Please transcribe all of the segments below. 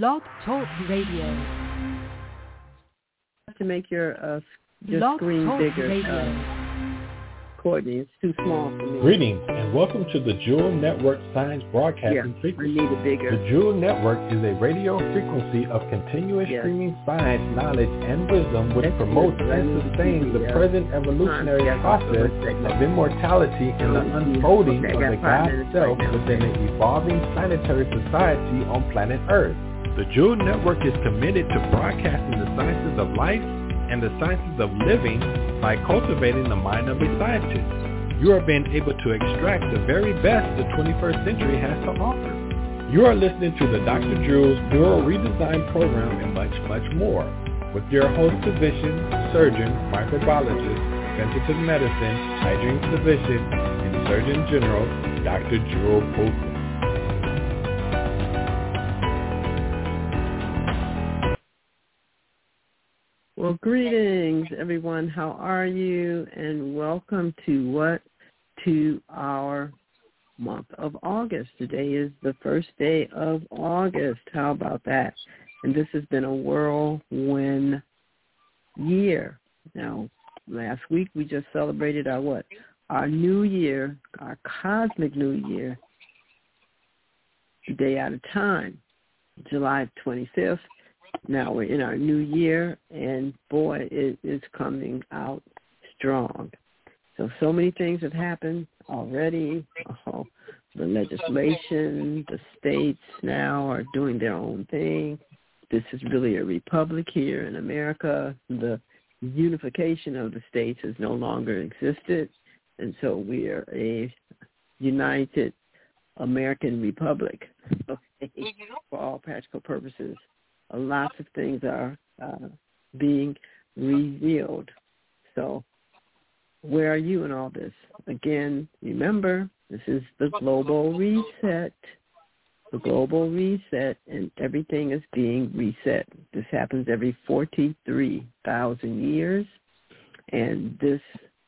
Blog Talk Radio. To make your uh, your Blog screen Talk bigger, Radio. uh, Courtney, it's too small for me. Greetings and welcome to the Jewel Network Science Broadcasting Yeah, I Frequency. need it bigger. The Jewel Network is a radio frequency of continuous Yes. streaming science, knowledge, and wisdom which That's promotes and sustains the Yeah. present evolutionary Yes. process of immortality and the unfolding Okay, of the five God self right within an evolving planetary society on planet Earth. The Jewel Network is committed to broadcasting the sciences of life and the sciences of living by cultivating the mind of a scientist. You are being able to extract the very best the 21st century has to offer. You are listening to the Dr. Jewel's Neural Redesign Program and much, much more with your host physician, surgeon, microbiologist, preventive medicine, hygiene physician, and Surgeon General, Dr. Jewel Bolton. Greetings, everyone. How are you? And welcome to what? To our month of August. Today is the first day of August. How about that? And this has been a whirlwind year. Now, last week we just celebrated our what? Our new year, our cosmic new year, day at a time, July 25th. Now we're in our new year, and boy, it is coming out strong. So, so many things have happened already. Oh, the legislation, the states now are doing their own thing. This is really a republic here in America. The unification of the states has no longer existed, and so we are a united American republic. Okay, mm-hmm. for all practical purposes lots of things are uh, being revealed. So where are you in all this? Again, remember, this is the global reset. The global reset, and everything is being reset. This happens every 43,000 years. And this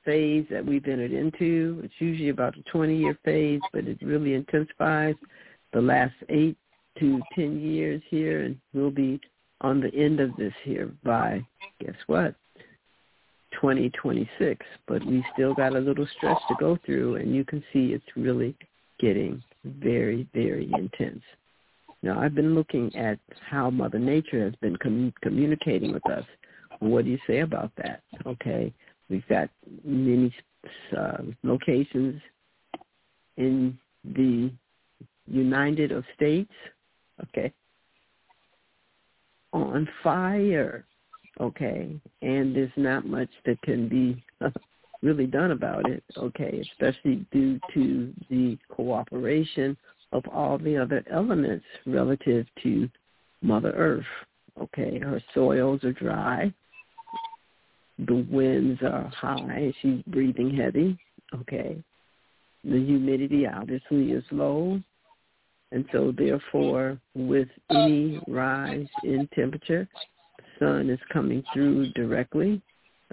phase that we've entered into, it's usually about a 20-year phase, but it really intensifies the last eight to 10 years here, and we'll be on the end of this here by, guess what, 2026. But we still got a little stretch to go through, and you can see it's really getting very, very intense. Now, I've been looking at how Mother Nature has been com- communicating with us. What do you say about that? Okay, we've got many uh, locations in the United States, okay, on fire, okay, and there's not much that can be really done about it, okay, especially due to the cooperation of all the other elements relative to Mother Earth, okay, her soils are dry, the winds are high, she's breathing heavy, okay, the humidity obviously is low, and so therefore, with any rise in temperature, sun is coming through directly.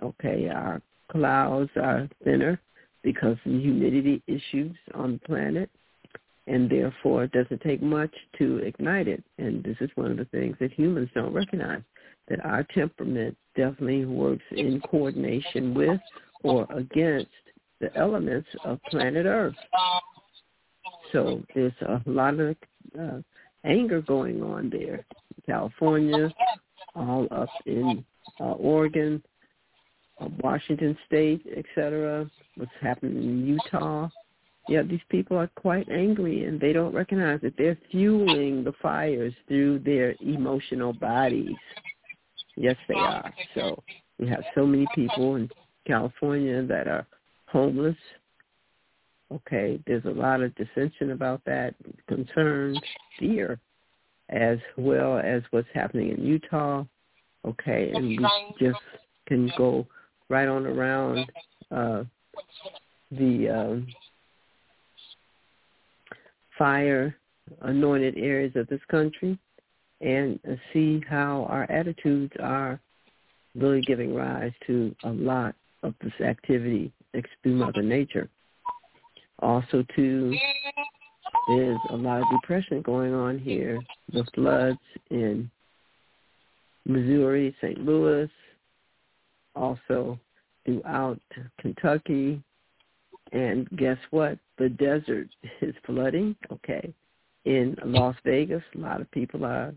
Okay, our clouds are thinner because of humidity issues on the planet. And therefore, it doesn't take much to ignite it. And this is one of the things that humans don't recognize, that our temperament definitely works in coordination with or against the elements of planet Earth. So there's a lot of uh, anger going on there. California, all up in uh, Oregon, uh, Washington State, etc. What's happening in Utah. Yeah, these people are quite angry, and they don't recognize that they're fueling the fires through their emotional bodies. Yes, they are. So we have so many people in California that are homeless, Okay, there's a lot of dissension about that, concerns, fear, as well as what's happening in Utah. Okay, and we just can go right on around uh, the um, fire anointed areas of this country and see how our attitudes are really giving rise to a lot of this activity through Mother Nature also to There's a lot of depression going on here. The floods in Missouri, St. Louis, also throughout Kentucky. And guess what? The desert is flooding. Okay. In Las Vegas, a lot of people are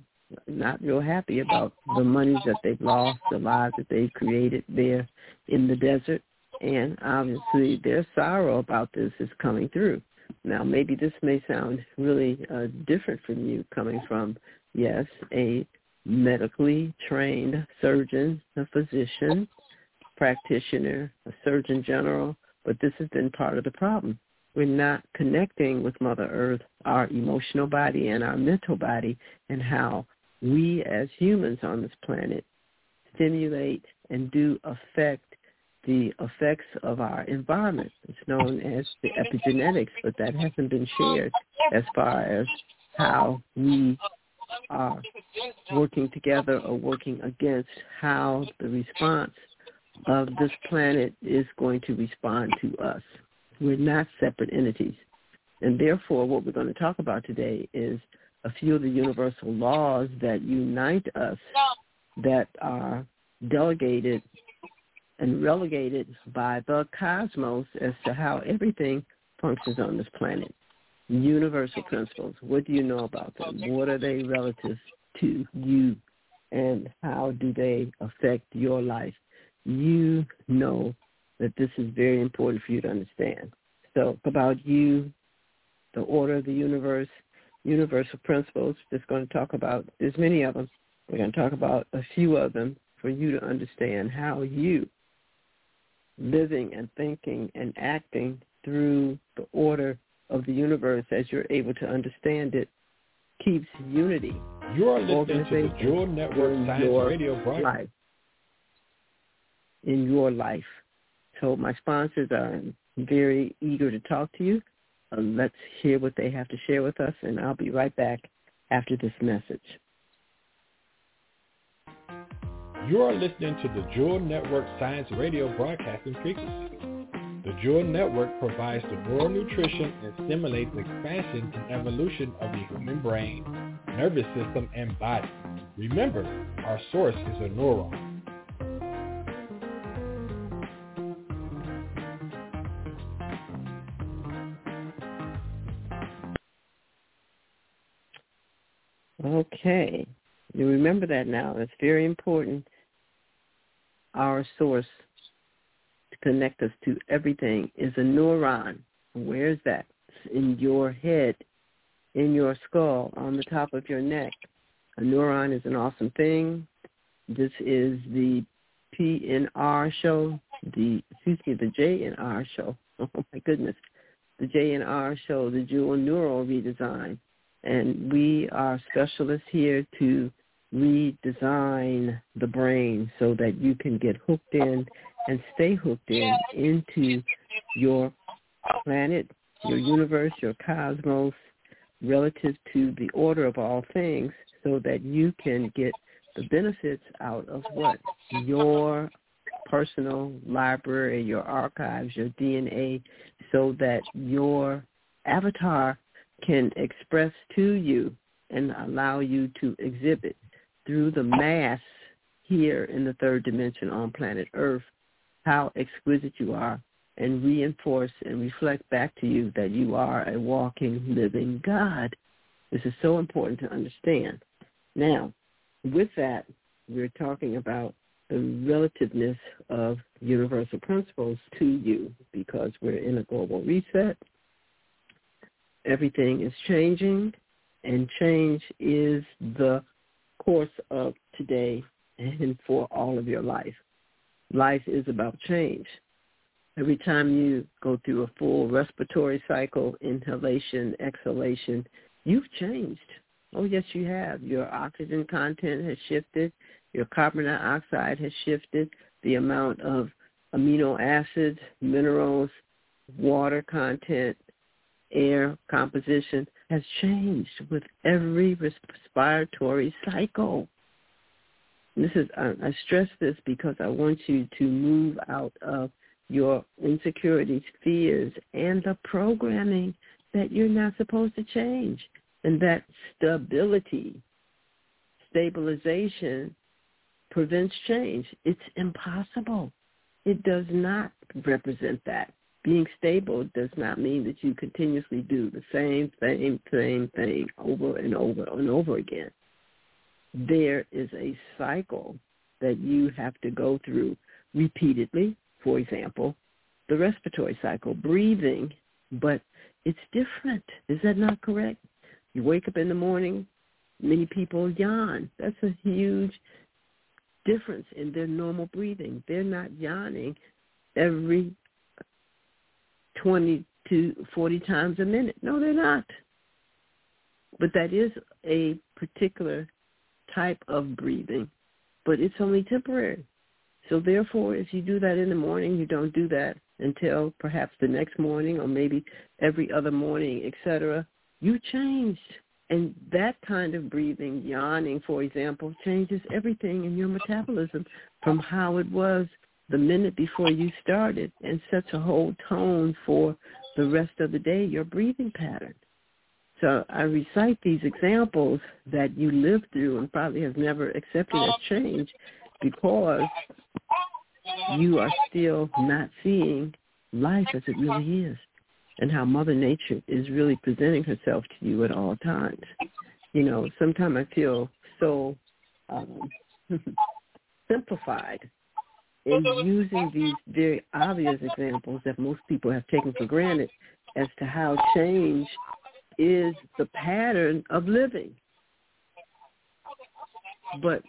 not real happy about the monies that they've lost, the lives that they've created there in the desert. And obviously their sorrow about this is coming through. Now, maybe this may sound really uh, different from you coming from, yes, a medically trained surgeon, a physician, practitioner, a surgeon general, but this has been part of the problem. We're not connecting with Mother Earth, our emotional body and our mental body, and how we as humans on this planet stimulate and do affect the effects of our environment. It's known as the epigenetics, but that hasn't been shared as far as how we are working together or working against how the response of this planet is going to respond to us. We're not separate entities. And therefore, what we're going to talk about today is a few of the universal laws that unite us that are delegated and relegated by the cosmos as to how everything functions on this planet. Universal principles. What do you know about them? What are they relative to you? And how do they affect your life? You know that this is very important for you to understand. So about you, the order of the universe, universal principles, just going to talk about, there's many of them. We're going to talk about a few of them for you to understand how you living and thinking and acting through the order of the universe as you're able to understand it keeps unity. You are listening to the Jewel Network Science Radio broadcast. In your life. So my sponsors are very eager to talk to you. Uh, let's hear what they have to share with us, and I'll be right back after this message. You are listening to the Jewel Network Science Radio Broadcasting Frequency. The Jewel Network provides the neural nutrition and stimulates expansion and evolution of the human brain, nervous system, and body. Remember, our source is a neuron. Okay. You remember that now. It's very important our source to connect us to everything is a neuron. Where is that? In your head, in your skull, on the top of your neck. A neuron is an awesome thing. This is the PNR show, the excuse me, the JNR show. Oh my goodness, the JNR show, the Jewel Neural Redesign, and we are specialists here to redesign the brain so that you can get hooked in and stay hooked in into your planet, your universe, your cosmos, relative to the order of all things so that you can get the benefits out of what? Your personal library, your archives, your DNA, so that your avatar can express to you and allow you to exhibit through the mass here in the third dimension on planet Earth how exquisite you are and reinforce and reflect back to you that you are a walking, living God. This is so important to understand. Now, with that, we're talking about the relativeness of universal principles to you because we're in a global reset. Everything is changing, and change is the course of today and for all of your life. Life is about change. Every time you go through a full respiratory cycle, inhalation, exhalation, you've changed. Oh, yes, you have. Your oxygen content has shifted. Your carbon dioxide has shifted. The amount of amino acids, minerals, water content, air composition has changed with every respiratory cycle. This is I stress this because I want you to move out of your insecurities, fears, and the programming that you're not supposed to change. And that stability, stabilization prevents change. It's impossible. It does not represent that. Being stable does not mean that you continuously do the same, same, same thing over and over and over again. There is a cycle that you have to go through repeatedly. For example, the respiratory cycle, breathing, but it's different. Is that not correct? You wake up in the morning, many people yawn. That's a huge difference in their normal breathing. They're not yawning every 20 to 40 times a minute. No, they're not. But that is a particular type of breathing, but it's only temporary. So therefore, if you do that in the morning, you don't do that until perhaps the next morning or maybe every other morning, etc. You changed. And that kind of breathing, yawning, for example, changes everything in your metabolism from how it was the minute before you started and sets a whole tone for the rest of the day, your breathing pattern. So I recite these examples that you lived through and probably have never accepted as change because you are still not seeing life as it really is and how Mother Nature is really presenting herself to you at all times. You know, sometimes I feel so um, simplified in using these very obvious examples that most people have taken for granted as to how change is the pattern of living. But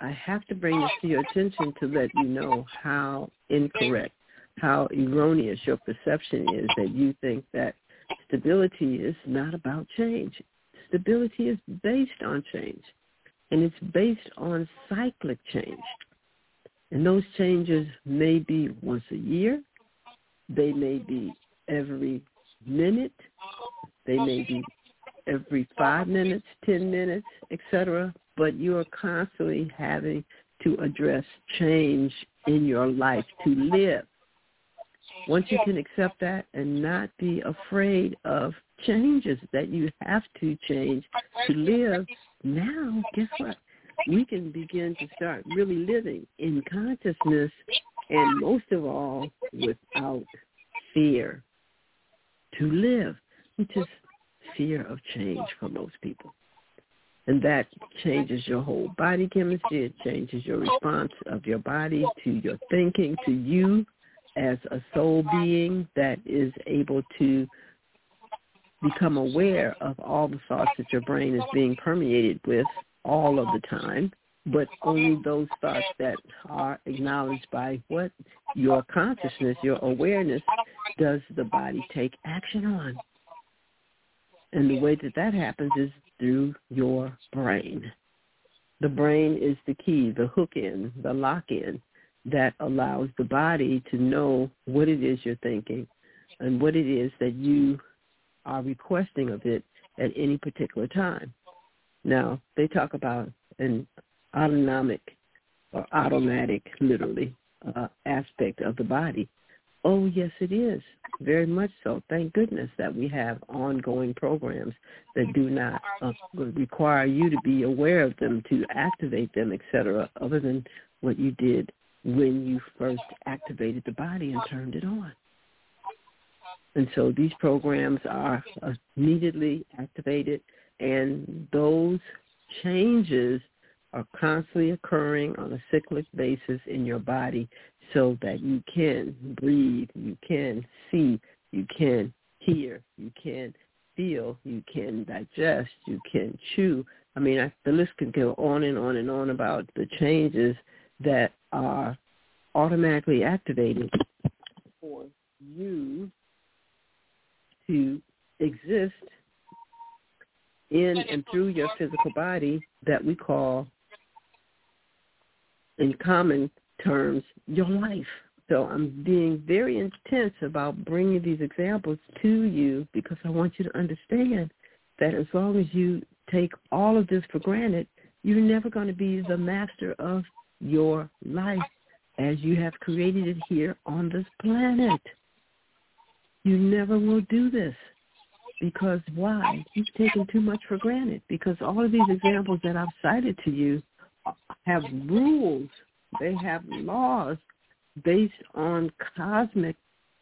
I have to bring this to your attention to let you know how incorrect how erroneous your perception is that you think that stability is not about change. Stability is based on change, and it's based on cyclic change. And those changes may be once a year. They may be every minute. They may be every five minutes, ten minutes, etc. But you are constantly having to address change in your life to live. Once you can accept that and not be afraid of changes that you have to change to live, now guess what? We can begin to start really living in consciousness and most of all without fear to live, which is fear of change for most people. And that changes your whole body chemistry. It changes your response of your body to your thinking, to you as a soul being that is able to become aware of all the thoughts that your brain is being permeated with all of the time, but only those thoughts that are acknowledged by what your consciousness, your awareness, does the body take action on. And the way that that happens is through your brain. The brain is the key, the hook in, the lock in that allows the body to know what it is you're thinking and what it is that you are requesting of it at any particular time. Now, they talk about an autonomic or automatic, literally, uh, aspect of the body. Oh, yes, it is. Very much so. Thank goodness that we have ongoing programs that do not uh, require you to be aware of them, to activate them, etc., other than what you did when you first activated the body and turned it on. And so these programs are immediately activated and those changes are constantly occurring on a cyclic basis in your body so that you can breathe, you can see, you can hear, you can feel, you can digest, you can chew. I mean, I, the list can go on and on and on about the changes that are automatically activated for you to exist in and through your physical body that we call, in common terms, your life. So I'm being very intense about bringing these examples to you because I want you to understand that as long as you take all of this for granted, you're never going to be the master of your life as you have created it here on this planet. You never will do this. Because why? You've taken too much for granted. Because all of these examples that I've cited to you have rules. They have laws based on cosmic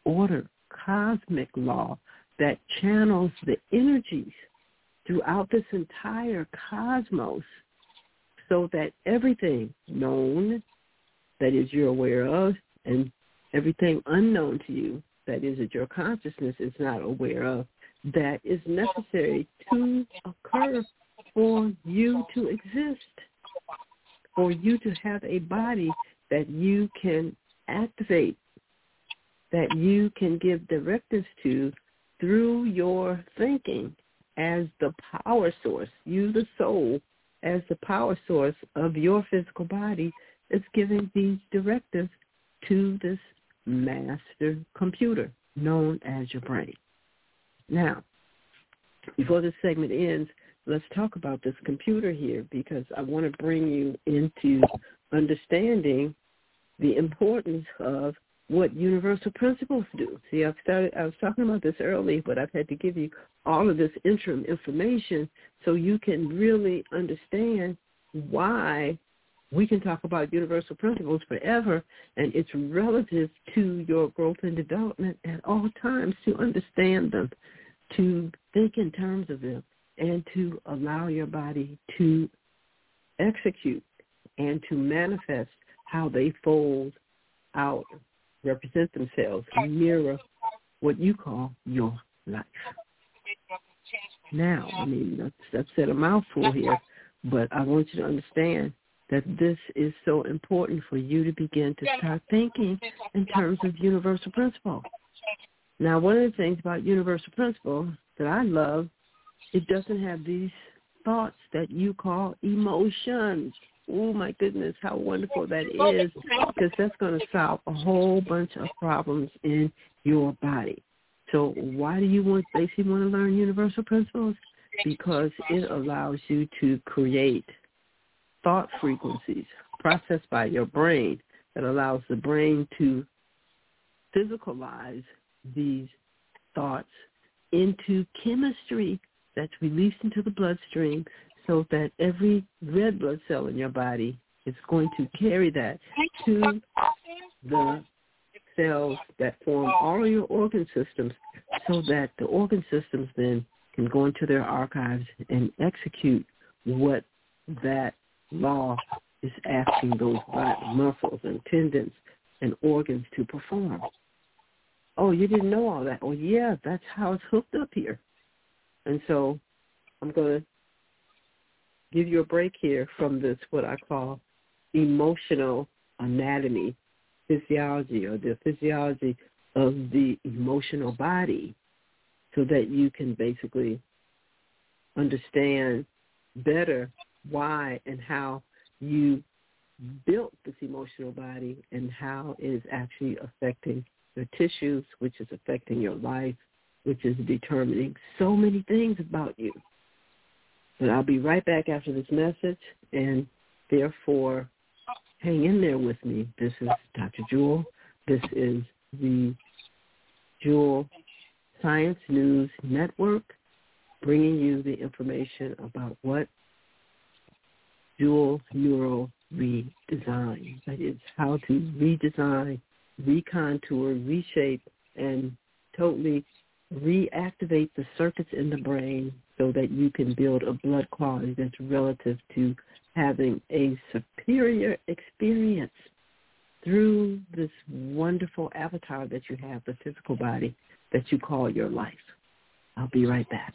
order, cosmic law that channels the energies throughout this entire cosmos so that everything known that is you're aware of and everything unknown to you that is that your consciousness is not aware of that is necessary to occur for you to exist, for you to have a body that you can activate, that you can give directives to through your thinking as the power source, you the soul as the power source of your physical body is giving these directives to this master computer known as your brain. Now, before this segment ends, let's talk about this computer here because I want to bring you into understanding the importance of what universal principles do. See, I've started, I was talking about this early, but I've had to give you all of this interim information so you can really understand why we can talk about universal principles forever and it's relative to your growth and development at all times to understand them, to think in terms of them, and to allow your body to execute and to manifest how they fold out represent themselves mirror what you call your life. Now, I mean, I've said a mouthful here, but I want you to understand that this is so important for you to begin to start thinking in terms of universal principle. Now, one of the things about universal principle that I love, it doesn't have these thoughts that you call emotions oh my goodness, how wonderful that is, because that's going to solve a whole bunch of problems in your body. So why do you want basically want to learn universal principles? Because it allows you to create thought frequencies processed by your brain that allows the brain to physicalize these thoughts into chemistry that's released into the bloodstream so that every red blood cell in your body is going to carry that to the cells that form all your organ systems so that the organ systems then can go into their archives and execute what that law is asking those muscles and tendons and organs to perform. Oh, you didn't know all that. Oh, yeah, that's how it's hooked up here. And so I'm going to give you a break here from this what I call emotional anatomy, physiology, or the physiology of the emotional body so that you can basically understand better why and how you built this emotional body and how it is actually affecting your tissues, which is affecting your life, which is determining so many things about you. But I'll be right back after this message, and therefore, hang in there with me. This is Dr. Jewel. This is the Jewel Science News Network, bringing you the information about what Jewel neural redesign. That is how to redesign, recontour, reshape, and totally reactivate the circuits in the brain so that you can build a blood quality that's relative to having a superior experience through this wonderful avatar that you have, the physical body that you call your life. I'll be right back.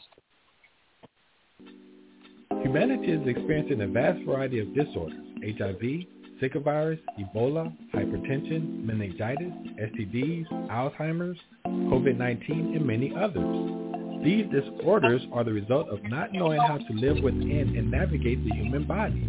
Humanity is experiencing a vast variety of disorders, HIV, Zika virus, Ebola, hypertension, meningitis, STDs, Alzheimer's, COVID-19, and many others. These disorders are the result of not knowing how to live within and navigate the human body.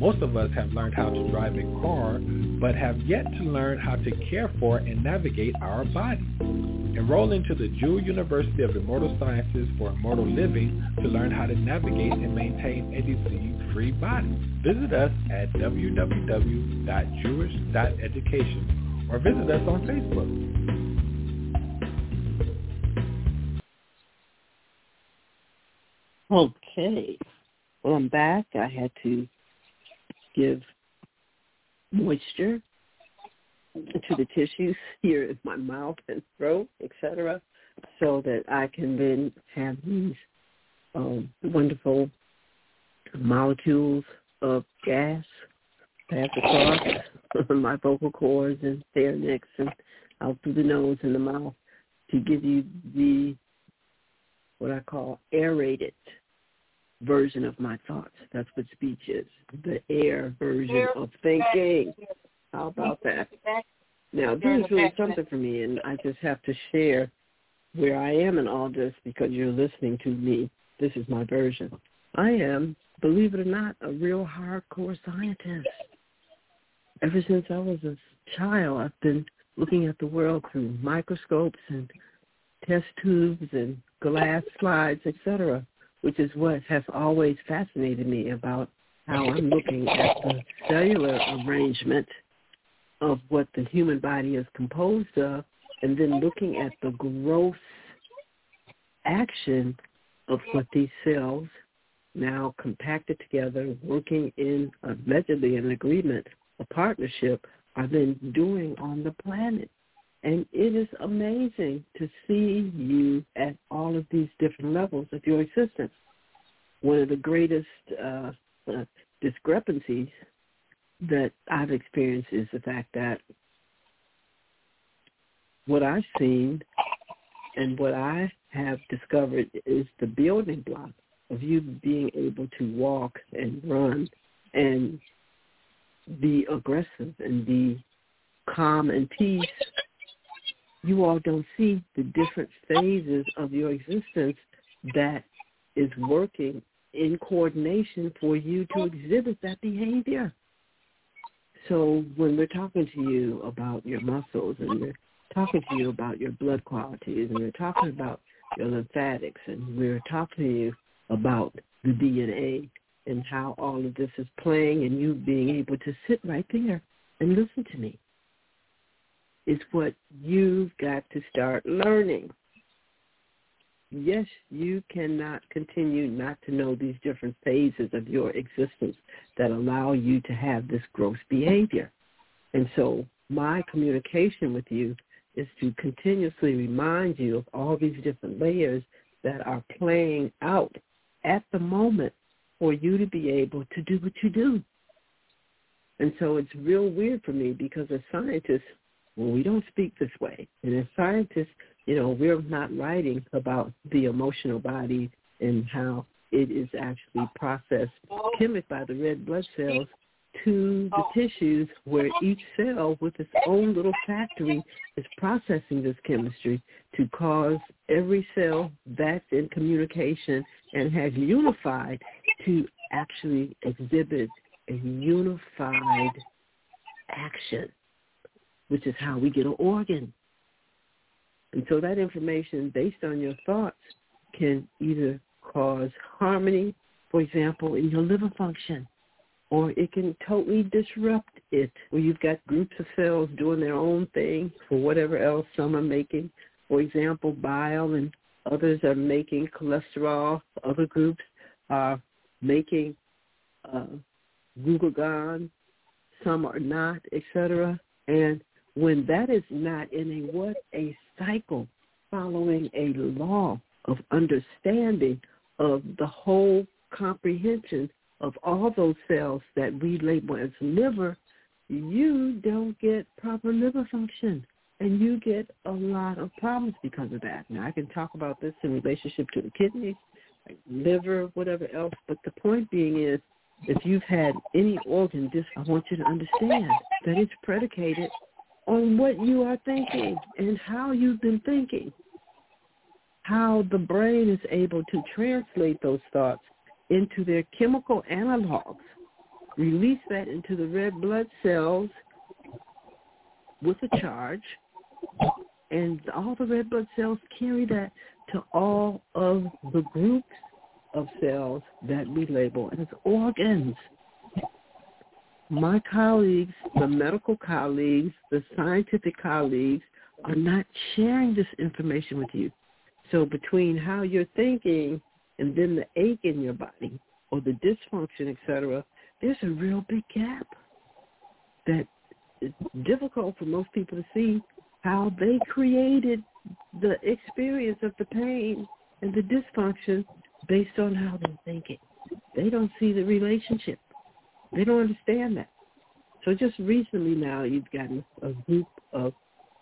Most of us have learned how to drive a car, but have yet to learn how to care for and navigate our body. Enroll into the Jewel University of Immortal Sciences for Immortal Living to learn how to navigate and maintain a disease-free body. Visit us at www.jewish.education or visit us on Facebook. Okay. Well, I'm back. I had to give moisture to the tissues here in my mouth and throat, etc., so that I can then have these um, wonderful molecules of gas pass across my vocal cords and pharynx and out through the nose and the mouth to give you the what I call aerated version of my thoughts. That's what speech is. The air version of thinking. How about that? Now, this is really something for me, and I just have to share where I am in all this because you're listening to me. This is my version. I am, believe it or not, a real hardcore scientist. Ever since I was a child, I've been looking at the world through microscopes and test tubes and glass slides, etc., which is what has always fascinated me about how I'm looking at the cellular arrangement of what the human body is composed of and then looking at the gross action of what these cells now compacted together, working in allegedly an agreement, a partnership, are then doing on the planet. And it is amazing to see you at all of these different levels of your existence. One of the greatest uh, uh, discrepancies that I've experienced is the fact that what I've seen and what I have discovered is the building block of you being able to walk and run and be aggressive and be calm and peace you all don't see the different phases of your existence that is working in coordination for you to exhibit that behavior. So when we're talking to you about your muscles and we're talking to you about your blood qualities and we're talking about your lymphatics and we're talking to you about the DNA and how all of this is playing and you being able to sit right there and listen to me is what you've got to start learning. Yes, you cannot continue not to know these different phases of your existence that allow you to have this gross behavior. And so my communication with you is to continuously remind you of all these different layers that are playing out at the moment for you to be able to do what you do. And so it's real weird for me because as scientists, well, we don't speak this way. And as scientists, you know, we're not writing about the emotional body and how it is actually processed chemically by the red blood cells to the tissues where each cell with its own little factory is processing this chemistry to cause every cell that's in communication and has unified to actually exhibit a unified action which is how we get an organ. And so that information based on your thoughts can either cause harmony, for example, in your liver function, or it can totally disrupt it, where you've got groups of cells doing their own thing for whatever else some are making. For example, bile and others are making cholesterol. Other groups are making uh, glucagon. Some are not, etc. And when that is not in a what a cycle following a law of understanding of the whole comprehension of all those cells that we label as liver, you don't get proper liver function. And you get a lot of problems because of that. Now, I can talk about this in relationship to the kidneys, liver, whatever else. But the point being is, if you've had any organ, this I want you to understand that it's predicated on what you are thinking and how you've been thinking. How the brain is able to translate those thoughts into their chemical analogs, release that into the red blood cells with a charge, and all the red blood cells carry that to all of the groups of cells that we label as organs my colleagues, the medical colleagues, the scientific colleagues are not sharing this information with you. So between how you're thinking and then the ache in your body or the dysfunction, etc., there's a real big gap that it's difficult for most people to see how they created the experience of the pain and the dysfunction based on how they're thinking. They don't see the relationship. They don't understand that. So just recently now you've gotten a group of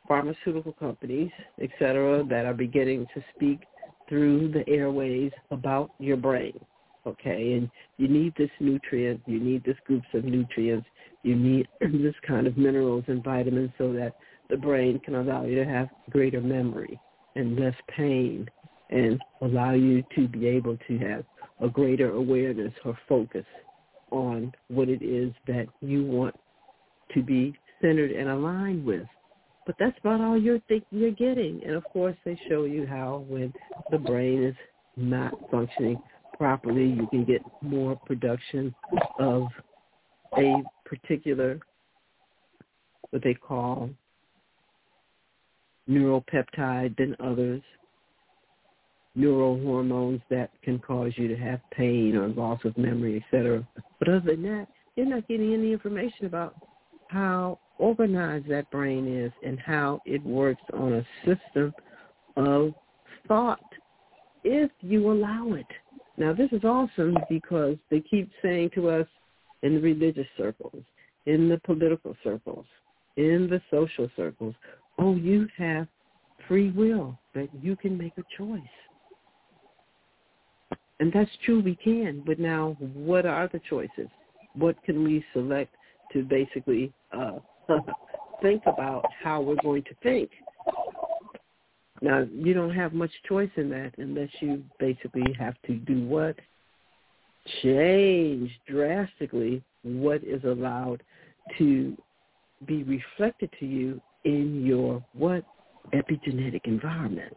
pharmaceutical companies, et cetera, that are beginning to speak through the airways about your brain. Okay, and you need this nutrient, you need this groups of nutrients, you need this kind of minerals and vitamins so that the brain can allow you to have greater memory and less pain and allow you to be able to have a greater awareness or focus on what it is that you want to be centered and aligned with. But that's about all you're think you're getting. And of course, they show you how when the brain is not functioning properly, you can get more production of a particular what they call neuropeptide than others, neurohormones that can cause you to have pain or loss of memory, etc. But other than that, you're not getting any information about how organized that brain is and how it works on a system of thought if you allow it. Now, this is awesome because they keep saying to us in the religious circles, in the political circles, in the social circles, oh, you have free will, that you can make a choice. And that's true, we can. But now, what are the choices? What can we select to basically uh, think about how we're going to think? Now, you don't have much choice in that unless you basically have to do what? Change drastically what is allowed to be reflected to you in your what? Epigenetic environment.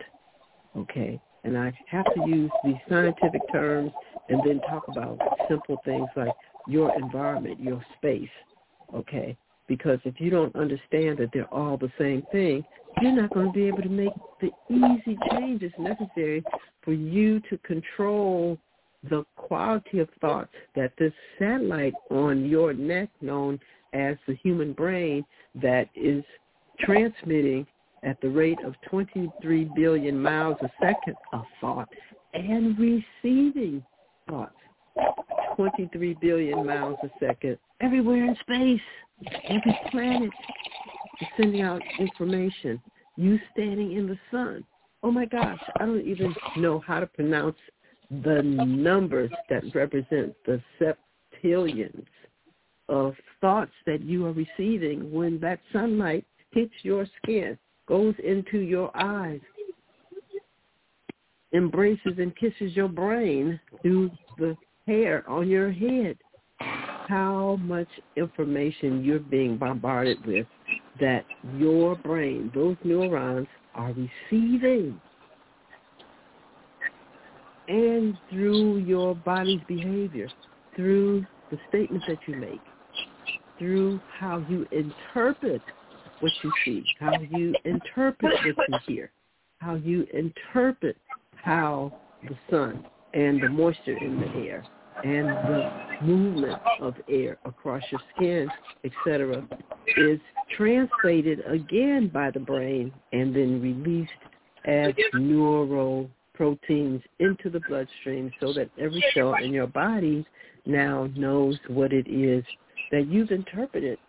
Okay? And I have to use these scientific terms and then talk about simple things like your environment, your space. Okay? Because if you don't understand that they're all the same thing, you're not going to be able to make the easy changes necessary for you to control the quality of thoughts that this satellite on your neck known as the human brain that is transmitting at the rate of 23 billion miles a second of thought and receiving thoughts 23 billion miles a second everywhere in space, every planet is sending out information. You standing in the sun. Oh my gosh, I don't even know how to pronounce the numbers that represent the septillions of thoughts that you are receiving when that sunlight hits your skin, goes into your eyes, embraces and kisses your brain through the hair on your head. How much information you're being bombarded with that your brain, those neurons, are receiving. And through your body's behavior, through the statements that you make, through how you interpret what you see, how you interpret what you hear, how you interpret how the sun and the moisture in the air and the movement of air across your skin, etc., is translated again by the brain and then released as neural proteins into the bloodstream so that every cell in your body now knows what it is that you've interpreted,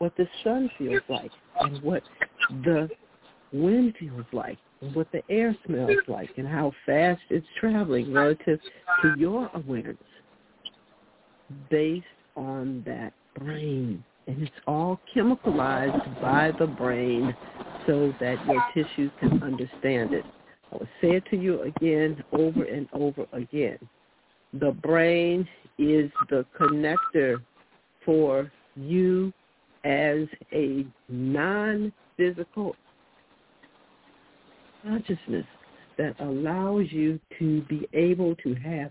what the sun feels like and what the wind feels like and what the air smells like and how fast it's traveling relative to your awareness based on that brain. And it's all chemicalized by the brain so that your tissues can understand it. I will say it to you again, over and over again. The brain is the connector for you as a non-physical consciousness that allows you to be able to have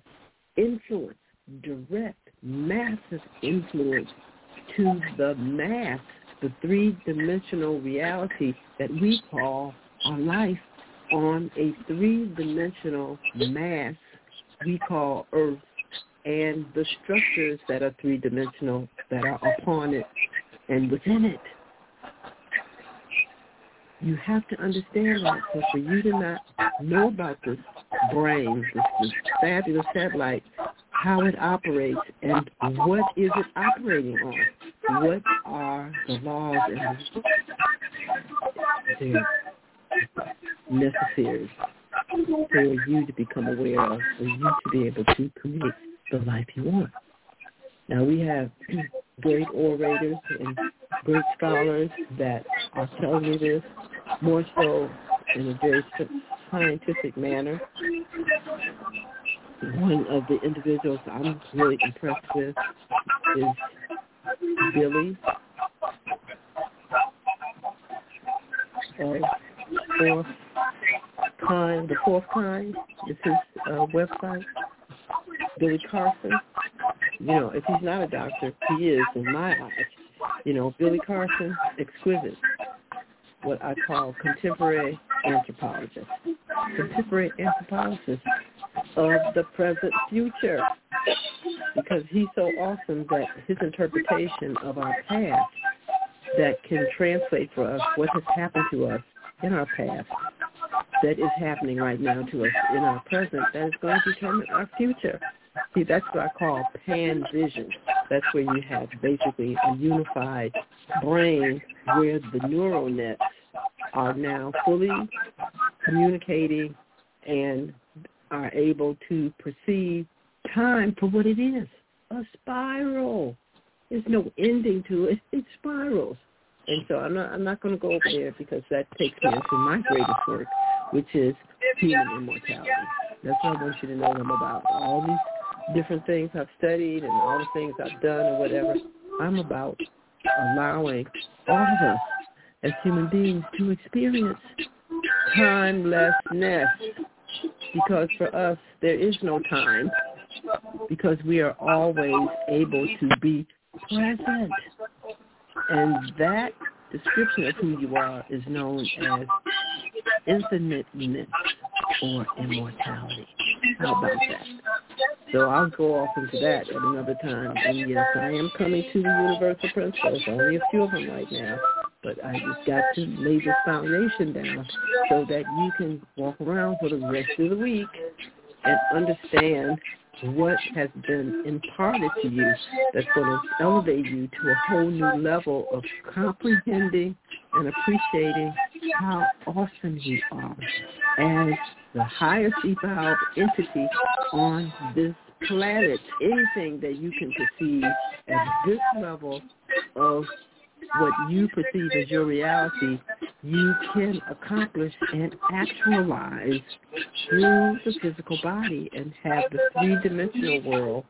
influence, direct, massive influence to the mass, the three-dimensional reality that we call our life on a three-dimensional mass we call Earth and the structures that are three-dimensional that are upon it and within it. You have to understand that. So for you to not know about this brain, this, this fabulous satellite, how it operates, and what is it operating on? What are the laws and the necessary for you to become aware of, for you to be able to create the life you want. Now we have great orators and great scholars that are telling you this more so in a very scientific manner. One of the individuals I'm really impressed with is Billy. Uh, fourth kind, the fourth kind is his uh, website. Billy Carson. You know, if he's not a doctor, he is in my eyes. You know, Billy Carson, exquisite, what I call contemporary anthropologist, contemporary anthropologist of the present future, because he's so awesome that his interpretation of our past that can translate for us what has happened to us in our past that is happening right now to us in our present that is going to determine our future. See, that's what I call pan vision. That's where you have basically a unified brain where the neural nets are now fully communicating and are able to perceive time for what it is, a spiral. There's no ending to it. It spirals. And so I'm not I'm not going to go over there because that takes me into my greatest work, which is human immortality. That's what I want you to know them about. All these different things I've studied and all the things I've done and whatever. I'm about allowing all of us as human beings to experience timelessness because for us there is no time because we are always able to be present. And that description of who you are is known as infiniteness or immortality. How about that? So I'll go off into that at another time. And yes, I am coming to the universal principles. Only a few of them right now. But I just got to lay this foundation down so that you can walk around for the rest of the week and understand what has been imparted to you that's going to elevate you to a whole new level of comprehending and appreciating how awesome you are as the highest evolved entity on this planet. Anything that you can perceive at this level of what you perceive as your reality, you can accomplish and actualize through the physical body and have the three-dimensional world,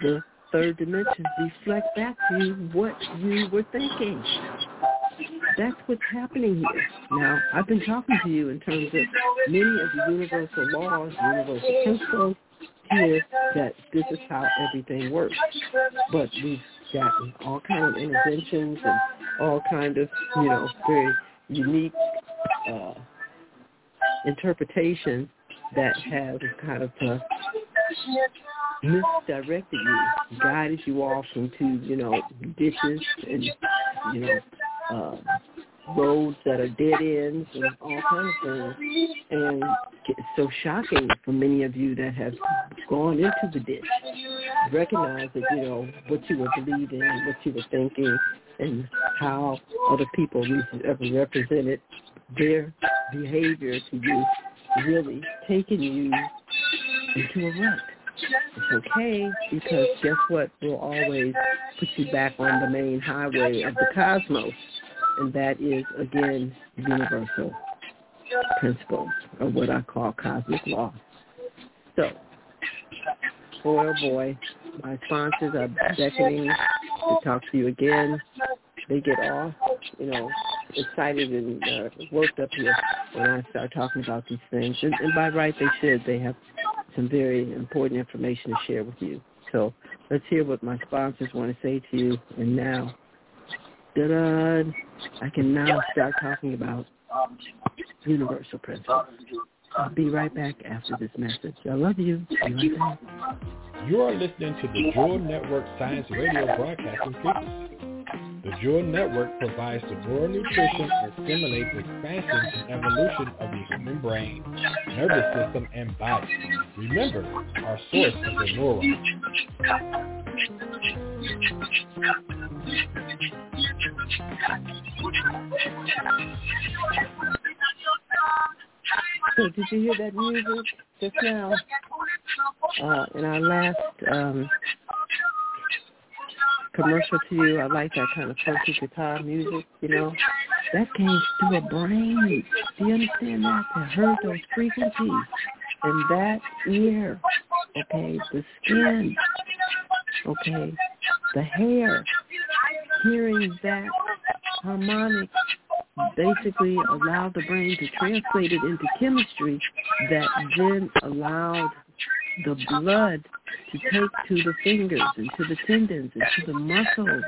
the third dimension, reflect back to you what you were thinking. That's what's happening here. Now, I've been talking to you in terms of many of the universal laws, universal principles here that this is how everything works. But we've gotten all kind of interventions and all kind of, you know, very unique uh, interpretations that have kind of uh, misdirected you, guided you off into, you know, ditches and, you know, uh, roads that are dead ends and all kinds of things. And it's so shocking for many of you that have gone into the ditch. Recognize that, you know, what you were believing, what you were thinking, and how other people represented their behavior to you really taking you into a rut. It's okay because guess what? We'll always put you back on the main highway of the cosmos and that is, again, universal principles, or what I call cosmic law. So, boy, oh boy, my sponsors are beckoning to talk to you again. They get all, you know, excited and uh, worked up here when I start talking about these things. And, and by right, they should. They have some very important information to share with you. So let's hear what my sponsors want to say to you. And now, da-da, I can now start talking about universal principles. I'll be right back after this message. I love you. Be right back. You are listening to the Jewel Network Science Radio Broadcasting Frequency. The Jewel Network provides the neural nutrition and stimulates expansion and evolution of the human brain, nervous system, and body. Remember, our source is the neuron. So did you hear that music just now? Uh, in our last um, commercial to you, I like that kind of funky guitar music, you know. That came through a brain. Do you understand that? They heard those frequencies. And that ear, okay, the skin, okay, the hair, hearing that harmonic basically allowed the brain to translate it into chemistry that then allowed the blood to take to the fingers and to the tendons and to the muscles.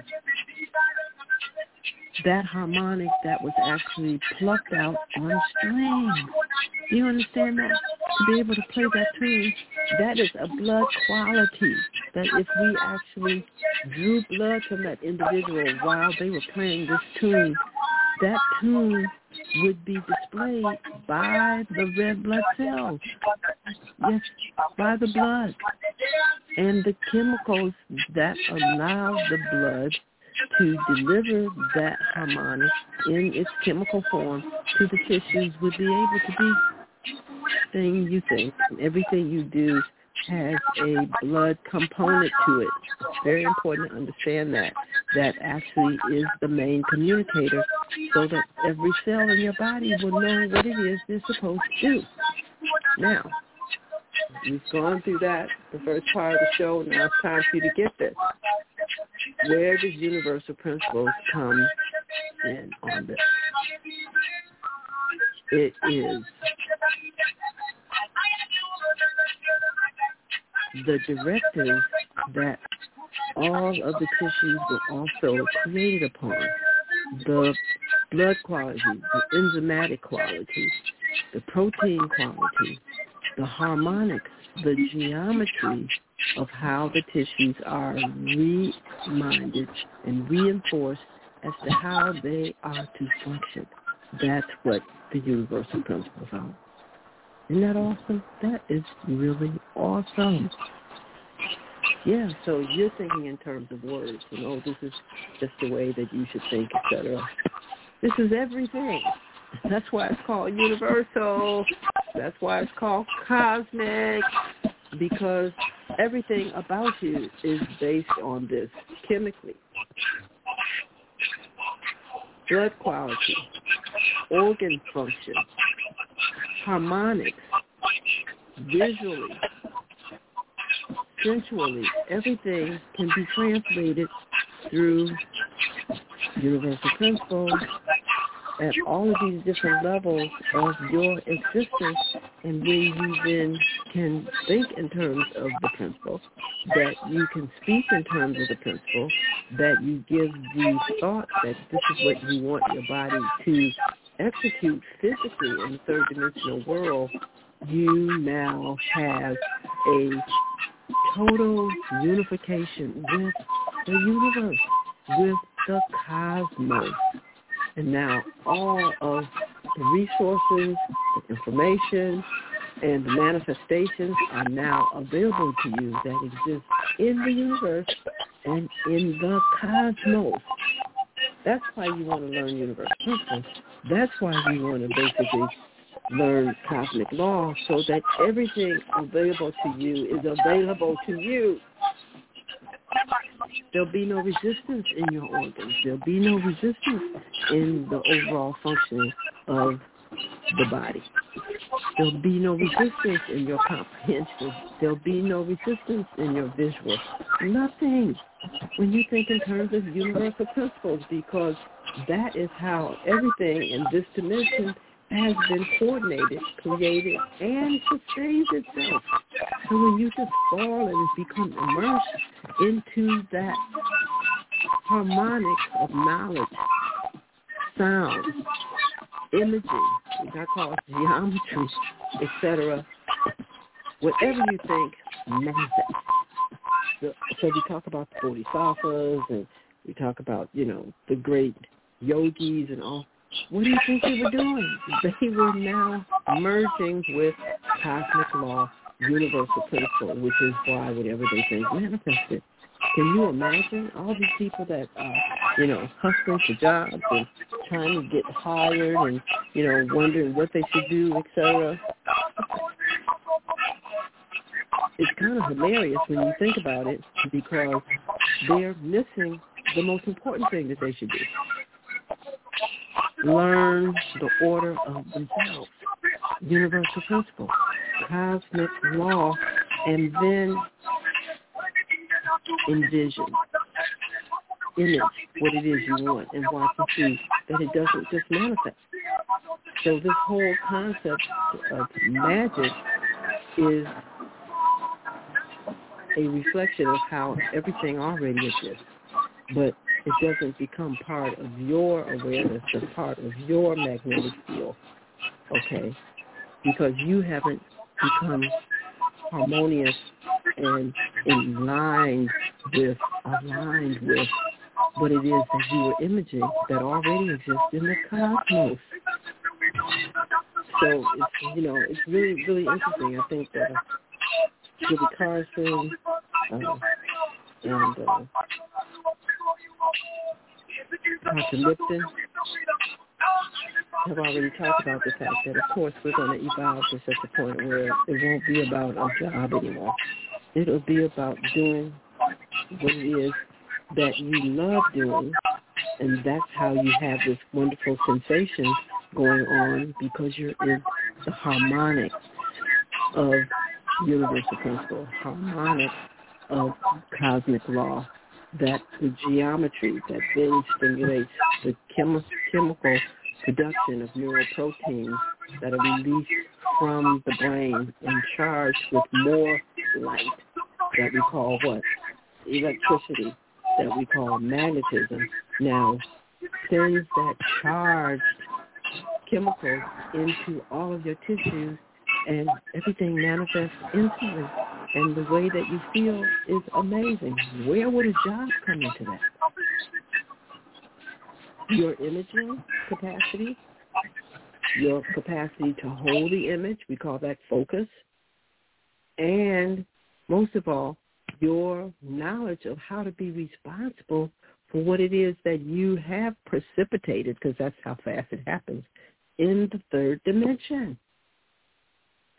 That harmonic that was actually plucked out on strings. Do you understand that? To be able to play that tune, that is a blood quality. That if we actually drew blood from that individual while they were playing this tune, that tune would be displayed by the red blood cells. Yes, by the blood. And the chemicals that allow the blood to deliver that harmonic in its chemical form to the tissues would be able to be thing you think. Everything you do has a blood component to it. It's very important to understand that. That actually is the main communicator so that every cell in your body will know what it is they're supposed to do. Now, we've gone through that, the first part of the show. Now it's time for you to get this. Where does universal principles come in on this? It is the directive that all of the tissues were also created upon. The blood quality, the enzymatic quality, the protein quality, the harmonics, the geometry of how the tissues are reminded and reinforced as to how they are to function. That's what the universal principles are. Isn't that awesome? That is really awesome. Yeah, so you're thinking in terms of words, you know, this is just the way that you should think, etc. This is everything. That's why it's called universal. That's why it's called cosmic, because everything about you is based on this chemically. Blood quality, organ function, harmonics, visually, sensually, everything can be translated through universal principles at all of these different levels of your existence and where you then can think in terms of the principle, that you can speak in terms of the principle, that you give the thought that this is what you want your body to execute physically in the third dimensional world, you now have a total unification with the universe, with the cosmos. And now all of the resources, the information, and the manifestations are now available to you that exist in the universe and in the cosmos. That's why you want to learn universal principles. That's why you want to basically learn cosmic law so that everything available to you is available to you. There'll be no resistance in your organs. There'll be no resistance in the overall functioning of the body. There'll be no resistance in your comprehension. There'll be no resistance in your visual. Nothing when you think in terms of universal principles because that is how everything in this dimension has been coordinated, created, and sustains itself. So when you just fall and become immersed into that harmonic of knowledge, sound, imaging, we got called geometry, etc. Whatever you think manifests. So, so we talk about the bodhisattvas and we talk about, you know, the great yogis and all. What do you think they were doing? They were now merging with cosmic law, universal principle, which is why whatever they think manifested. Can you imagine all these people that are, you know, hustling for jobs and trying to get hired and, you know, wondering what they should do, etc. It's kind of hilarious when you think about it because they're missing the most important thing that they should do. Learn the order of themselves, universal principle, cosmic law, and then envision, image what it is you want and watch and see that it doesn't just manifest. So this whole concept of magic is a reflection of how everything already exists, but it doesn't become part of your awareness or part of your magnetic field, okay? Because you haven't become harmonious and in line with, aligned with what it is that you are imaging that already exists in the cosmos. So it's you know it's really really interesting. I think that uh, Billy Carson uh, and uh, Dr. Lipton have already talked about the fact that, of course, we're going to evolve to such a point where it won't be about a job anymore. It'll be about doing what it is that you love doing, and that's how you have this wonderful sensation going on because you're in the harmonic of universal principle, harmonic of cosmic law, that the geometry that then stimulates the chemi- chemical production of neuroproteins that are released from the brain and charged with more light that we call what? Electricity that we call magnetism now sends that charged chemicals into all of your tissues and everything manifests instantly. And the way that you feel is amazing. Where would a job come into that? Your imaging capacity, your capacity to hold the image, we call that focus, and most of all, your knowledge of how to be responsible for what it is that you have precipitated, because that's how fast it happens, in the third dimension.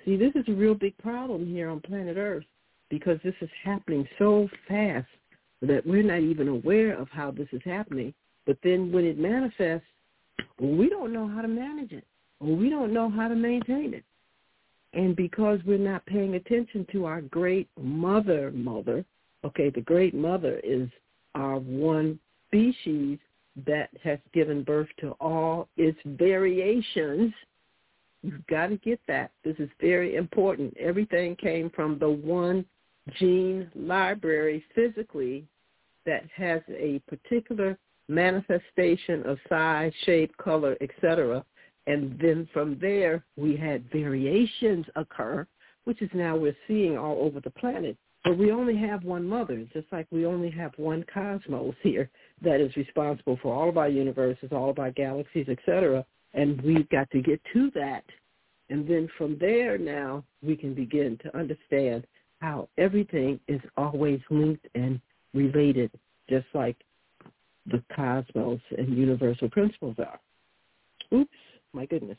See, this is a real big problem here on planet Earth because this is happening so fast that we're not even aware of how this is happening. But then when it manifests, we don't know how to manage it or we don't know how to maintain it. And because we're not paying attention to our great mother mother, okay, the great mother is our one species that has given birth to all its variations – You've got to get that. This is very important. Everything came from the one gene library physically that has a particular manifestation of size, shape, color, etc. And then from there, we had variations occur, which is now we're seeing all over the planet. But we only have one mother, just like we only have one cosmos here that is responsible for all of our universes, all of our galaxies, etc. And we've got to get to that. And then from there now, we can begin to understand how everything is always linked and related, just like the cosmos and universal principles are. Oops, my goodness.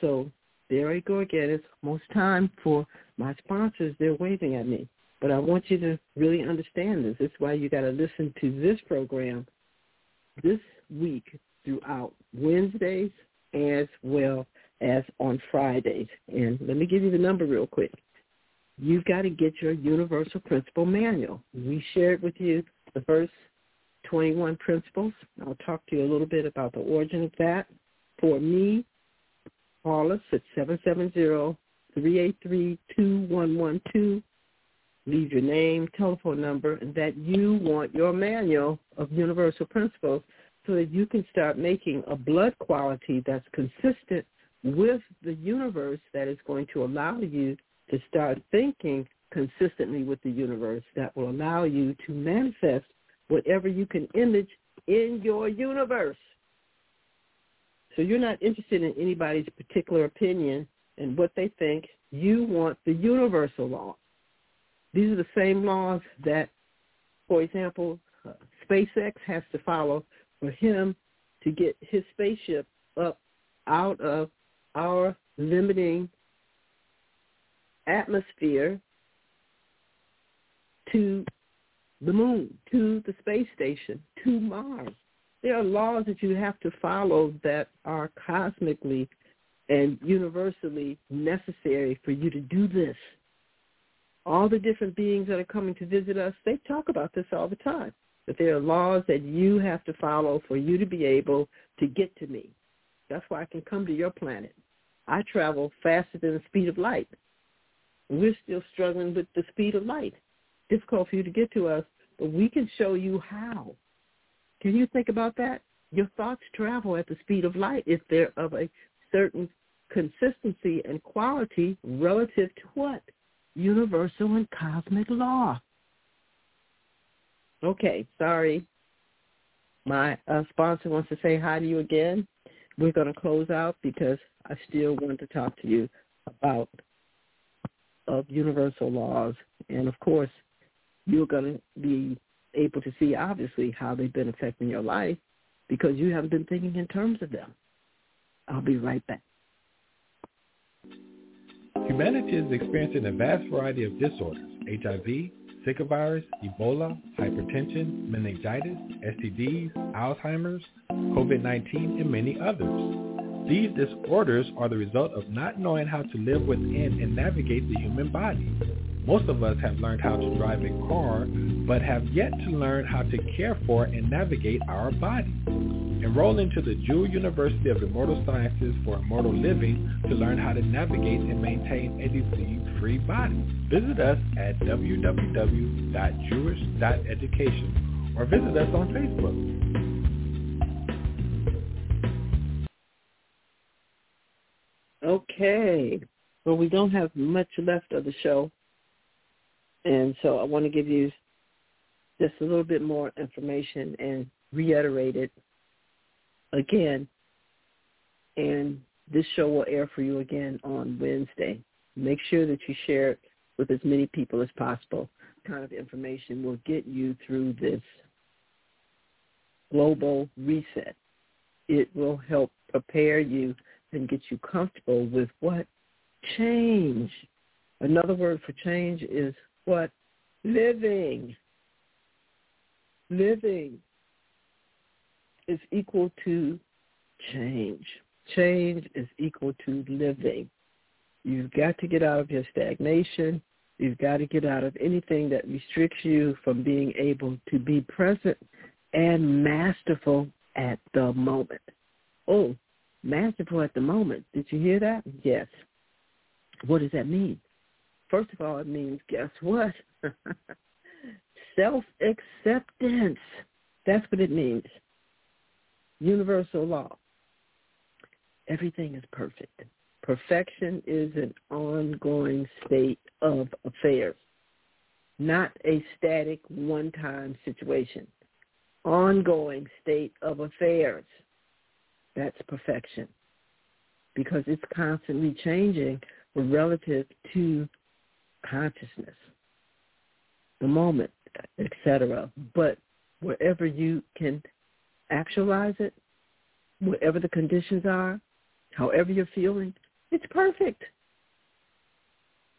So there I go again. It's almost time for my sponsors. They're waving at me. But I want you to really understand this. Is why you got to listen to this program this week throughout Wednesdays as well as on Fridays. And let me give you the number real quick. You've got to get your Universal Principle Manual. We shared with you the first 21 principles. I'll talk to you a little bit about the origin of that. For me, call us at 770-383-2112. Leave your name, telephone number, and that you want your manual of universal principles so that you can start making a blood quality that's consistent with the universe that is going to allow you to start thinking consistently with the universe that will allow you to manifest whatever you can image in your universe. So you're not interested in anybody's particular opinion and what they think. You want the universal law. These are the same laws that, for example, uh, SpaceX has to follow for him to get his spaceship up out of our limiting atmosphere to the moon, to the space station, to Mars. There are laws that you have to follow that are cosmically and universally necessary for you to do this. All the different beings that are coming to visit us, they talk about this all the time, that there are laws that you have to follow for you to be able to get to me. That's why I can come to your planet. I travel faster than the speed of light. We're still struggling with the speed of light. Difficult for you to get to us, but we can show you how. Can you think about that? Your thoughts travel at the speed of light if they're of a certain consistency and quality relative to what? Universal and cosmic law. Okay, sorry. My uh, sponsor wants to say hi to you again. We're going to close out because I still want to talk to you about of universal laws. And of course, you're going to be able to see obviously how they've been affecting your life because you haven't been thinking in terms of them. I'll be right back. Humanity is experiencing a vast variety of disorders, HIV, Zika virus, Ebola, hypertension, meningitis, STDs, Alzheimer's, COVID-19, and many others. These disorders are the result of not knowing how to live within and navigate the human body. Most of us have learned how to drive a car, but have yet to learn how to care for and navigate our body. Enroll into the Jewel University of Immortal Sciences for Immortal Living to learn how to navigate and maintain a disease-free body. Visit us at www.jewish.education or visit us on Facebook. Okay. Well, we don't have much left of the show. And so I want to give you just a little bit more information and reiterate it again. And this show will air for you again on Wednesday. Make sure that you share it with as many people as possible. kind of information will get you through this global reset. It will help prepare you and get you comfortable with what? Change. Another word for change is what? Living. Living is equal to change. Change is equal to living. You've got to get out of your stagnation. You've got to get out of anything that restricts you from being able to be present and masterful at the moment. Oh, masterful at the moment. Did you hear that? Yes. What does that mean? First of all, it means, guess what? Self-acceptance. That's what it means. Universal law. Everything is perfect. Perfection is an ongoing state of affairs, not a static one-time situation. Ongoing state of affairs. That's perfection because it's constantly changing relative to consciousness, the moment, etc. But wherever you can actualize it, whatever the conditions are, however you're feeling, it's perfect.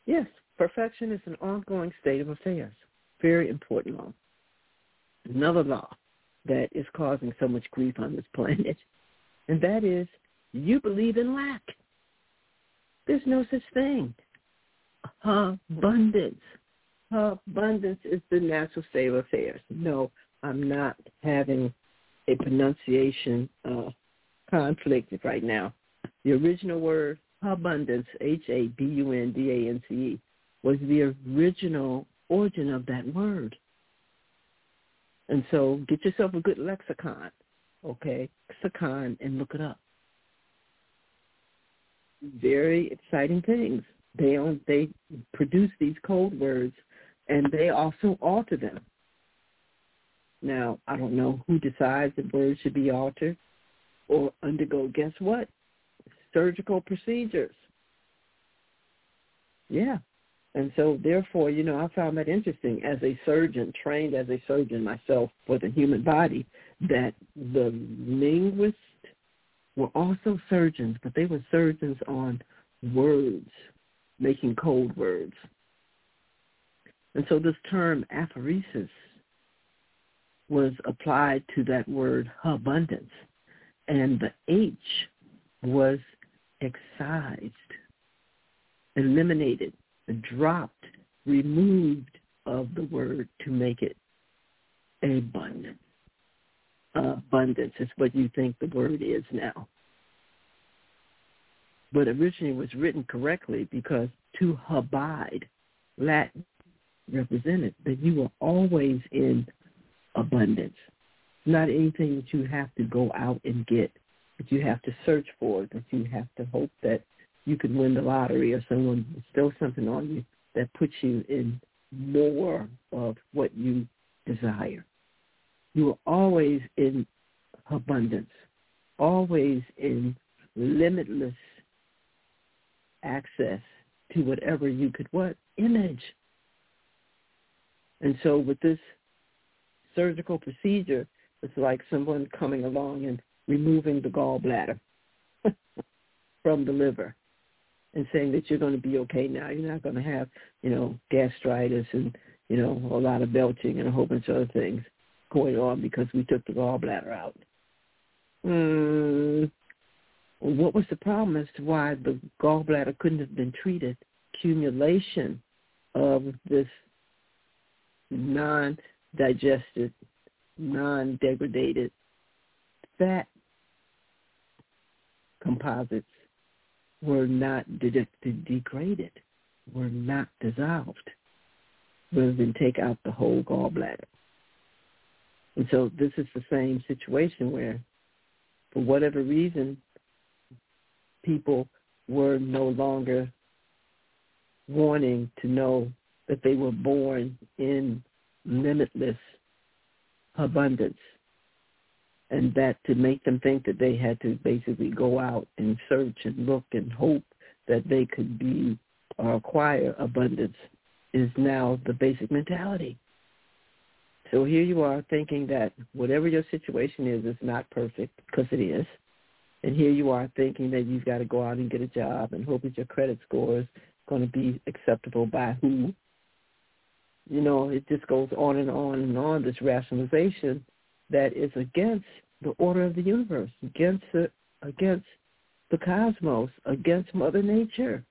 Yes, perfection is an ongoing state of affairs. Very important law. Another law that is causing so much grief on this planet, and that is you believe in lack. There's no such thing abundance. Abundance is the natural state of affairs. No, I'm not having a pronunciation uh, conflict right now. The original word abundance, H-A-B-U-N-D-A-N-C-E, was the original origin of that word. And so get yourself a good lexicon, okay, lexicon, and look it up. very exciting things. They own, they produce these code words, and they also alter them. Now, I don't know who decides the words should be altered or undergo, guess what? Surgical procedures. Yeah. And so therefore, you know, I found that interesting as a surgeon, trained as a surgeon myself for the human body, that the linguists were also surgeons, but they were surgeons on words, making code words. And so this term apheresis was applied to that word abundance. And the H was excised, eliminated, dropped, removed of the word to make it abundance. Abundance is what you think the word is now. But originally it was written correctly because to abide, Latin, represented that you were always in abundance. Not anything that you have to go out and get, that you have to search for, that you have to hope that you can win the lottery or someone bestow something on you that puts you in more of what you desire. You are always in abundance, always in limitless access to whatever you could what? Image. And so with this surgical procedure, it's like someone coming along and removing the gallbladder from the liver and saying that you're going to be okay now. You're not going to have, you know, gastritis and, you know, a lot of belching and a whole bunch of other things going on because we took the gallbladder out. Mm, what was the problem as to why the gallbladder couldn't have been treated? Accumulation of this non-digested, non-degraded fat composites were not de- degraded, were not dissolved, rather than take out the whole gallbladder. And so this is the same situation where, for whatever reason, people were no longer wanting to know that they were born in limitless abundance and that to make them think that they had to basically go out and search and look and hope that they could be or acquire abundance is now the basic mentality. So here you are thinking that whatever your situation is is not perfect because it is. And here you are thinking that you've got to go out and get a job and hope that your credit score is going to be acceptable by who. You know, it just goes on and on and on, this rationalization that is against the order of the universe, against the, against the cosmos, against Mother Nature.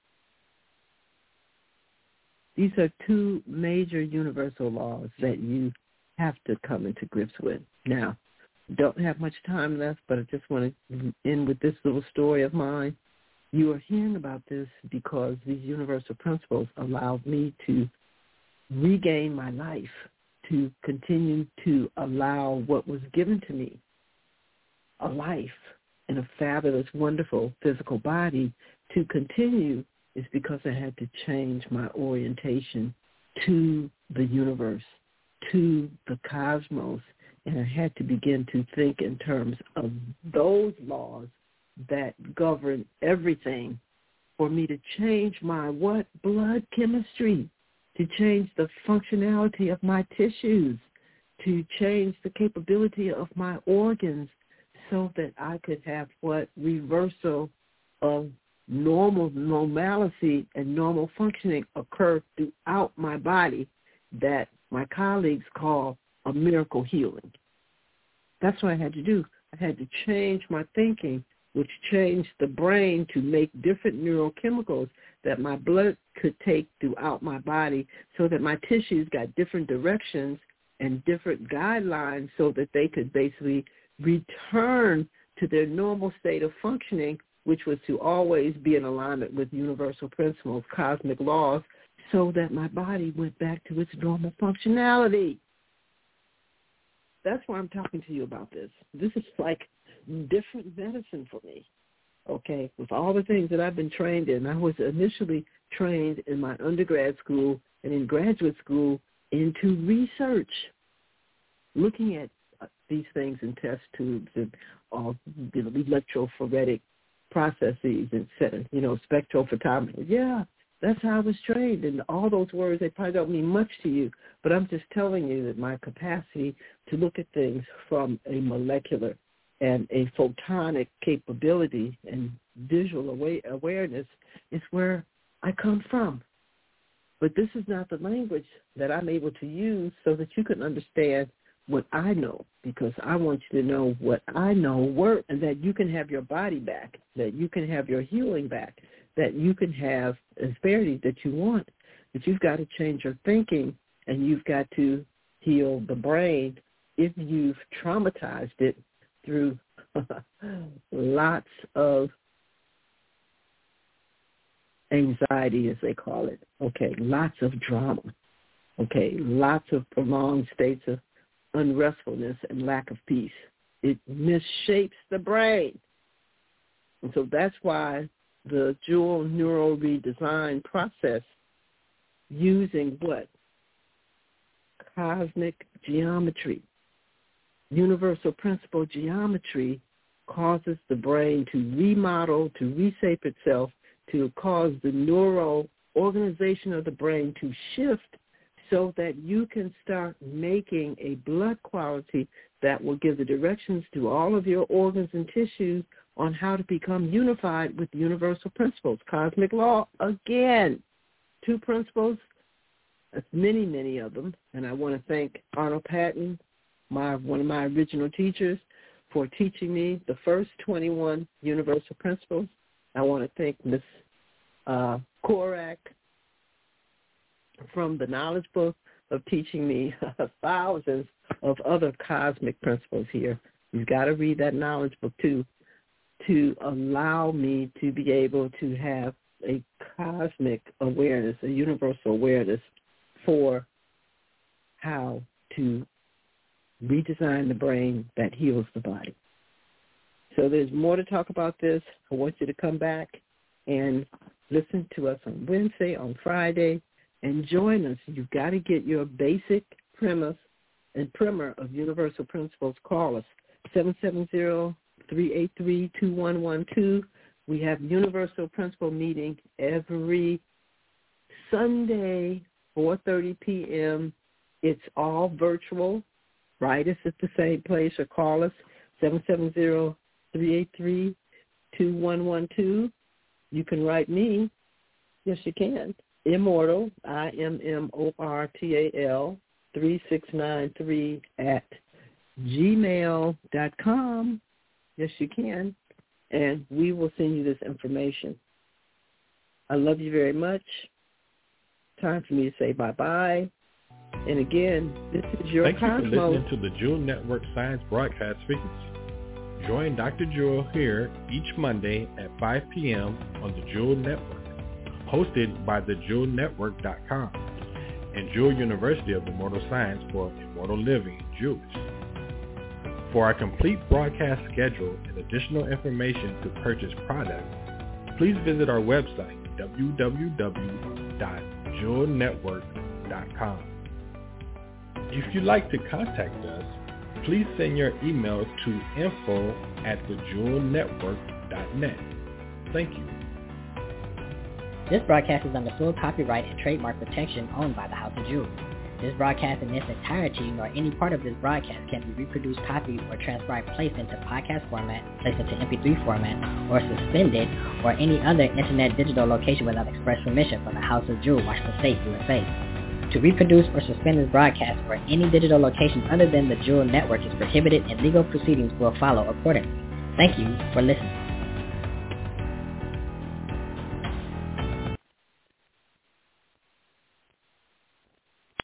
These are two major universal laws that you have to come into grips with. Now, don't have much time left, but I just want to end with this little story of mine. You are hearing about this because these universal principles allowed me to regain my life to continue to allow what was given to me, a life and a fabulous, wonderful physical body, to continue is because I had to change my orientation to the universe, to the cosmos, and I had to begin to think in terms of those laws that govern everything for me to change my what? Blood chemistry to change the functionality of my tissues, to change the capability of my organs so that I could have what reversal of normal normalcy and normal functioning occur throughout my body that my colleagues call a miracle healing. That's what I had to do. I had to change my thinking, which changed the brain to make different neurochemicals that my blood could take throughout my body so that my tissues got different directions and different guidelines so that they could basically return to their normal state of functioning, which was to always be in alignment with universal principles, cosmic laws, so that my body went back to its normal functionality. That's why I'm talking to you about this. This is like different medicine for me okay, with all the things that I've been trained in. I was initially trained in my undergrad school and in graduate school into research, looking at uh, these things in test tubes and all you know, electrophoretic processes and you know spectrophotometry. Yeah, that's how I was trained. And all those words they probably don't mean much to you, but I'm just telling you that my capacity to look at things from a molecular and a photonic capability and visual awareness is where I come from. But this is not the language that I'm able to use so that you can understand what I know because I want you to know what I know work and that you can have your body back, that you can have your healing back, that you can have prosperity that you want. But you've got to change your thinking and you've got to heal the brain if you've traumatized it through lots of anxiety, as they call it. Okay, lots of drama. Okay, lots of prolonged states of unrestfulness and lack of peace. It misshapes the brain. And so that's why the Jewel neural redesign process using what? Cosmic geometry universal principle geometry causes the brain to remodel, to reshape itself, to cause the neural organization of the brain to shift so that you can start making a blood quality that will give the directions to all of your organs and tissues on how to become unified with universal principles. Cosmic law, again, two principles, many, many of them. And I want to thank Arnold Patent, my one of my original teachers, for teaching me the first 21 universal principles. I want to thank Ms. Uh, Korak from the Knowledge Book of teaching me thousands of other cosmic principles here. You've got to read that knowledge book too to allow me to be able to have a cosmic awareness, a universal awareness for how to redesign the brain that heals the body. So there's more to talk about this. I want you to come back and listen to us on Wednesday, on Friday, and join us. You've got to get your basic premise and primer of universal principles. Call us, 770-383-2112. We have universal principle meeting every Sunday, 4.30 p.m. It's all virtual. Write us at the same place or call us, 770-383-2112. You can write me. Yes, you can. Immortal, I-M-M-O-R-T-A-L, 3693 at gmail dot com. Yes, you can. And we will send you this information. I love you very much. Time for me to say bye-bye. And again, this is your Thank Cosmos. you for listening to the Jewel Network Science Broadcast Frequency. Join Dr. Jewel here each Monday at 5 p.m. on the Jewel Network, hosted by thejewelnetwork.com and Jewel University of Immortal Science for Immortal Living Jewish. For our complete broadcast schedule and additional information to purchase products, please visit our website, www.jewelnetwork.com. If you'd like to contact us, please send your email to info at thejewelnetwork.net. Thank you. This broadcast is under full copyright and trademark protection owned by the House of Jewel. This broadcast in its entirety nor any part of this broadcast can be reproduced, copied, or transcribed placed into podcast format, placed into MP3 format, or suspended, or any other internet digital location without express permission from the House of Jewel, Washington State, USA. To reproduce or suspend this broadcast or any digital location other than the Jewel Network is prohibited and legal proceedings will follow accordingly. Thank you for listening.